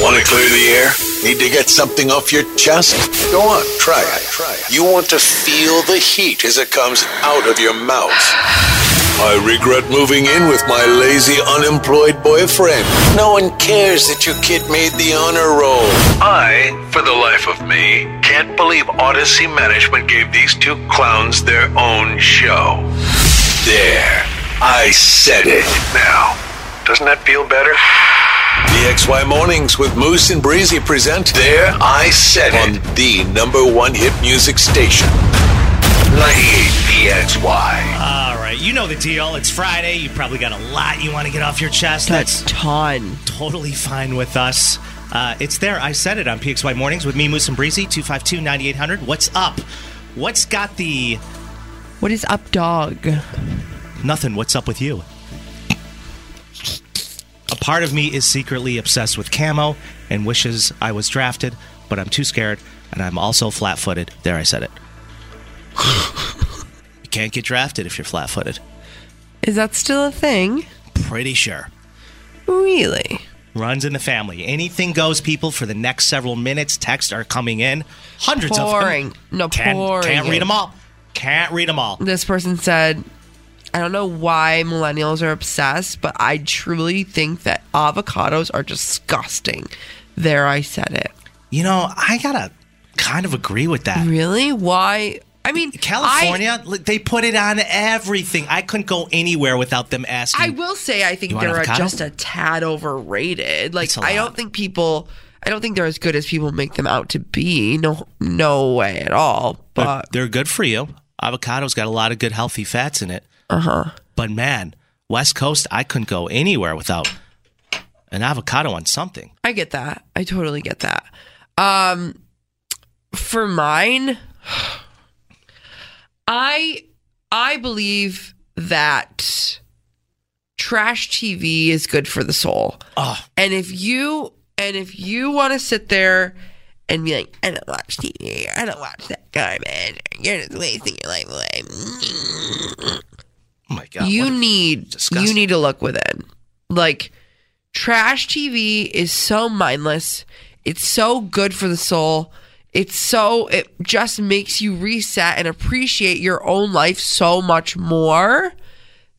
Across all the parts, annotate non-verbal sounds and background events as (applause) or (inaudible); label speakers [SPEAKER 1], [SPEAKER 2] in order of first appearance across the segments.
[SPEAKER 1] Want to clear the air? Need to get something off your chest? Go on, try it. You want to feel the heat as it comes out of your mouth. I regret moving in with my lazy, unemployed boyfriend. No one cares that your kid made the honor roll. I, for the life of me, can't believe Odyssey Management gave these two clowns their own show. There. I said it. Now, doesn't that feel better? PXY Mornings with Moose and Breezy present There I Said It on the number one hit music station. 98 PXY.
[SPEAKER 2] All right, you know the deal. It's Friday. You probably got a lot you want to get off your chest. That's
[SPEAKER 3] ton.
[SPEAKER 2] totally fine with us. Uh, it's there. I said it on PXY Mornings with me, Moose and Breezy, 252 9800. What's up? What's got the.
[SPEAKER 3] What is up, dog?
[SPEAKER 2] Nothing. What's up with you? Part of me is secretly obsessed with camo and wishes I was drafted, but I'm too scared, and I'm also flat footed. There, I said it. (laughs) you can't get drafted if you're flat footed.
[SPEAKER 3] Is that still a thing?
[SPEAKER 2] Pretty sure.
[SPEAKER 3] Really?
[SPEAKER 2] Runs in the family. Anything goes, people, for the next several minutes. Texts are coming in. Hundreds
[SPEAKER 3] Pouring.
[SPEAKER 2] of them.
[SPEAKER 3] No,
[SPEAKER 2] Can't,
[SPEAKER 3] pouring.
[SPEAKER 2] can't read them all. Can't read them all.
[SPEAKER 3] This person said, I don't know why millennials are obsessed, but I truly think that avocados are disgusting. There, I said it.
[SPEAKER 2] You know, I gotta kind of agree with that.
[SPEAKER 3] Really? Why? I mean,
[SPEAKER 2] California, li- they put it on everything. I couldn't go anywhere without them asking.
[SPEAKER 3] I, I will say, I think they're just a tad overrated. Like, I don't think people. I don't think they're as good as people make them out to be. No, no way at all.
[SPEAKER 2] They're,
[SPEAKER 3] But
[SPEAKER 2] they're good for you. Avocado's got a lot of good healthy fats in it.
[SPEAKER 3] Uh huh.
[SPEAKER 2] But man, West Coast, I couldn't go anywhere without an avocado on something.
[SPEAKER 3] I get that. I totally get that. Um for mine (sighs) I I believe that trash TV is good for the soul.
[SPEAKER 2] Oh,
[SPEAKER 3] And if you and if you want to sit there and be like, I don't watch TV, I don't watch that garbage, you're just wasting your life away.
[SPEAKER 2] Oh my God.
[SPEAKER 3] you need
[SPEAKER 2] disgusting.
[SPEAKER 3] you need to look within. Like trash TV is so mindless. It's so good for the soul. It's so it just makes you reset and appreciate your own life so much more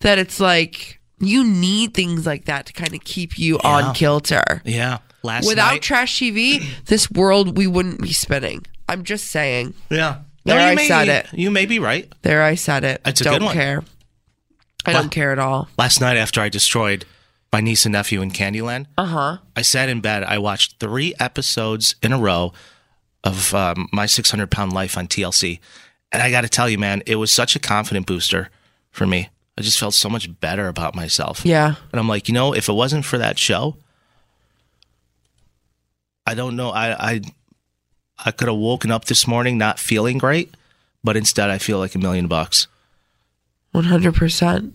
[SPEAKER 3] that it's like you need things like that to kind of keep you
[SPEAKER 2] Yeah.
[SPEAKER 3] on kilter.
[SPEAKER 2] yeah. Last
[SPEAKER 3] Without
[SPEAKER 2] night,
[SPEAKER 3] trash TV, this world we wouldn't be spinning. I'm just saying.
[SPEAKER 2] yeah.
[SPEAKER 3] There
[SPEAKER 2] you
[SPEAKER 3] I
[SPEAKER 2] may
[SPEAKER 3] said it.
[SPEAKER 2] You may be right.
[SPEAKER 3] There I said it.
[SPEAKER 2] That's a
[SPEAKER 3] don't
[SPEAKER 2] good one.
[SPEAKER 3] care. I don't care at all.
[SPEAKER 2] Last night, after I destroyed my niece and nephew in Candyland,
[SPEAKER 3] Uh-huh.
[SPEAKER 2] I sat in bed. I watched three episodes in a row of um, my 600 pound life on TLC. And I got to tell you, man, it was such a confident booster for me. I just felt so much better about myself.
[SPEAKER 3] Yeah.
[SPEAKER 2] And I'm like, you know, if it wasn't for that show, I don't know. I I, I could have woken up this morning not feeling great, but instead I feel like a million bucks.
[SPEAKER 3] 100%.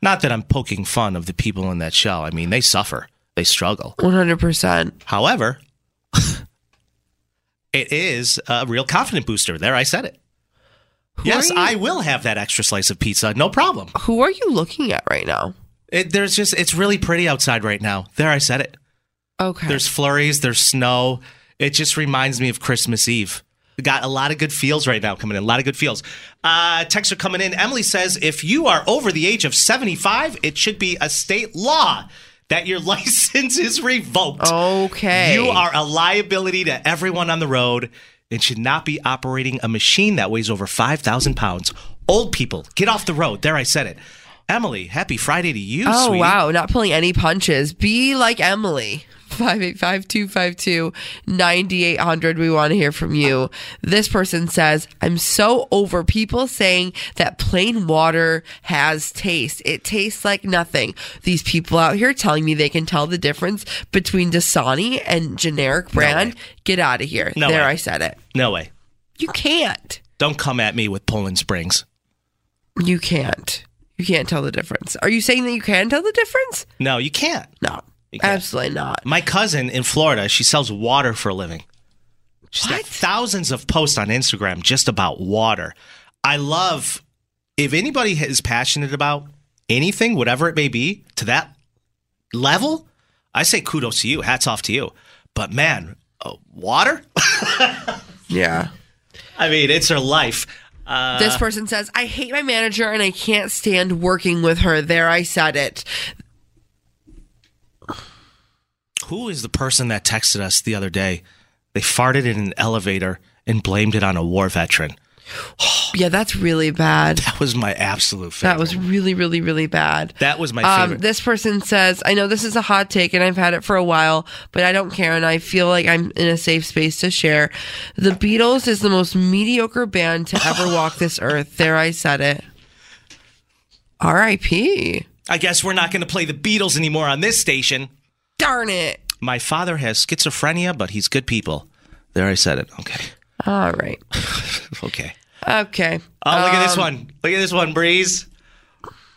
[SPEAKER 2] Not that I'm poking fun of the people in that show. I mean, they suffer, they struggle.
[SPEAKER 3] 100%.
[SPEAKER 2] However, (laughs) it is a real confident booster. There, I said it. yes, I will have that extra slice of pizza. No problem.
[SPEAKER 3] Who are you looking at right now?
[SPEAKER 2] It, there's just, it's really pretty outside right now. There, I said it.
[SPEAKER 3] Okay.
[SPEAKER 2] There's flurries, there's snow. It just reminds me of Christmas Eve. We got a lot of good feels right now coming in. A lot of good feels. Uh, texts are coming in. Emily says if you are over the age of 75, it should be a state law that your (laughs) license is revoked.
[SPEAKER 3] okay.
[SPEAKER 2] You are a liability to everyone on the road and should not be operating a machine that weighs over 5,000 pounds. Old people, get off the road. There, I said it. Emily, happy Friday to you,
[SPEAKER 3] Oh,
[SPEAKER 2] sweetie.
[SPEAKER 3] wow. Not pulling any punches. Be like Emily. 585-252-9800 we want to hear from you this person says i'm so over people saying that plain water has taste it tastes like nothing these people out here telling me they can tell the difference between dasani and generic brand
[SPEAKER 2] way.
[SPEAKER 3] get out of here
[SPEAKER 2] No
[SPEAKER 3] there
[SPEAKER 2] way.
[SPEAKER 3] i said it
[SPEAKER 2] No way.
[SPEAKER 3] you can't
[SPEAKER 2] Don't come at me with Poland Springs.
[SPEAKER 3] you can't you can't tell the difference are you saying that you can tell the difference
[SPEAKER 2] No, you can't.
[SPEAKER 3] no. Absolutely not
[SPEAKER 2] My cousin in Florida, she sells water for a living. She's got
[SPEAKER 3] What?
[SPEAKER 2] thousands of posts on Instagram just about water. I love if anybody is passionate about anything, whatever it may be, to that level, I say kudos to you. Hats off to you. But man, uh, water? (laughs)
[SPEAKER 3] yeah
[SPEAKER 2] I mean, it's her life. Uh,
[SPEAKER 3] This person says, I hate my manager and I can't stand working with her. There, I said it.
[SPEAKER 2] Who is the person that texted us the other day? They farted in an elevator and blamed it on a war veteran. (sighs)
[SPEAKER 3] Yeah, that's really bad.
[SPEAKER 2] That was my absolute favorite.
[SPEAKER 3] That was really, really, really bad.
[SPEAKER 2] that was my
[SPEAKER 3] Um,
[SPEAKER 2] favorite.
[SPEAKER 3] this person says, I know this is a hot take and I've had it for a while, but I don't care and I feel like I'm in a safe space to share. The Beatles is the most mediocre band to ever (sighs) walk this earth. There, I said it. R.I.P.
[SPEAKER 2] I guess we're not going to play the Beatles anymore on this station.
[SPEAKER 3] Darn it.
[SPEAKER 2] My father has schizophrenia, but he's good people. There, I said it. Okay.
[SPEAKER 3] All right. (laughs)
[SPEAKER 2] Okay.
[SPEAKER 3] Okay.
[SPEAKER 2] Oh, look at this
[SPEAKER 3] Um,
[SPEAKER 2] one. Look at this one, Breeze.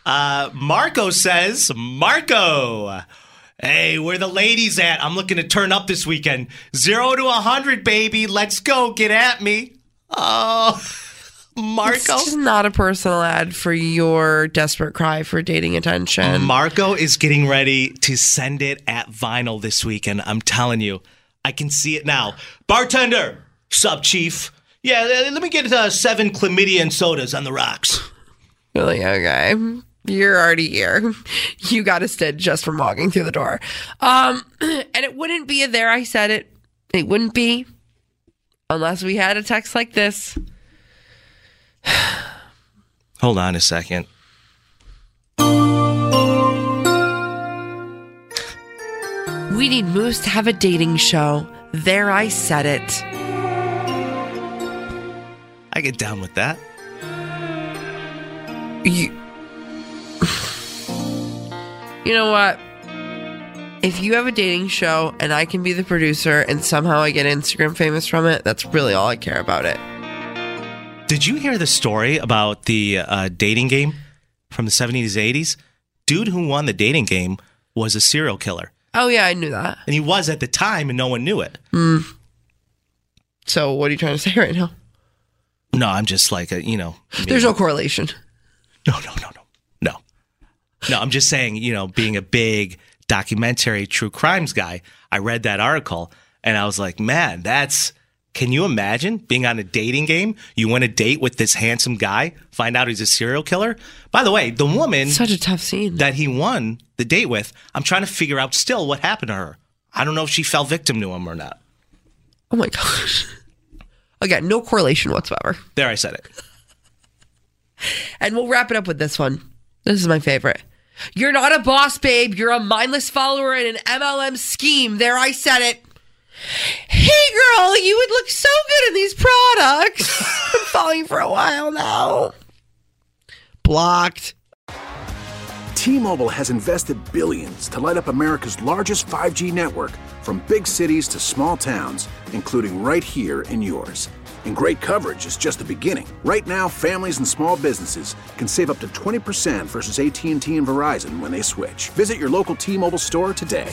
[SPEAKER 2] Uh, Marco says, Marco, hey, where the ladies at? I'm looking to turn up this weekend. Zero to a hundred, baby. Let's go. Get at me. Oh, (laughs) Marco.
[SPEAKER 3] It's just not a personal ad for your desperate cry for dating attention.
[SPEAKER 2] Marco is getting ready to send it at vinyl this weekend. I'm telling you, I can see it now. Bartender, sub chief. Yeah, uh, let me get uh, seven chlamydia and sodas on the rocks.
[SPEAKER 3] Really? Okay. You're already here. You got a stid just from walking through the door. Um, (clears throat) and it wouldn't be a there. I said it. It wouldn't be unless we had a text like this. (sighs)
[SPEAKER 2] Hold on a second.
[SPEAKER 3] We need Moose to have a dating show. There, I said it.
[SPEAKER 2] I get down with that.
[SPEAKER 3] You, (sighs) you know what? If you have a dating show and I can be the producer and somehow I get Instagram famous from it, that's really all I care about it.
[SPEAKER 2] Did you hear the story about the uh, dating game from the 70s, 80s? Dude who won the dating game was a serial killer.
[SPEAKER 3] Oh, yeah, I knew that.
[SPEAKER 2] And he was at the time, and no one knew it.
[SPEAKER 3] So, what are you trying to (laughs) say right now?
[SPEAKER 2] No, I'm just like, a, you know.
[SPEAKER 3] There's no correlation.
[SPEAKER 2] No, no, no, no, no. No, I'm just saying, you know, being a big documentary true crimes guy, I read that article and I was like, man, that's. Can you imagine being on a dating game? You win a date with this handsome guy, find out he's a serial killer. By the way, the woman
[SPEAKER 3] Such a tough scene.
[SPEAKER 2] that he won the date with, I'm trying to figure out still what happened to her. I don't know if she fell victim to him or not.
[SPEAKER 3] Oh my gosh. Again, no correlation whatsoever.
[SPEAKER 2] There, I said it.
[SPEAKER 3] And we'll wrap it up with this one. This is my favorite. You're not a boss, babe. You're a mindless follower in an MLM scheme. There, I said it. Hey, girl, you would look so good in these products. (laughs) I'm following for a while now. Blocked.
[SPEAKER 4] T-Mobile has invested billions to light up America's largest 5G network from big cities to small towns, including right here in yours. And great coverage is just the beginning. Right now, families and small businesses can save up to 20% versus AT&T and Verizon when they switch. Visit your local T-Mobile store today.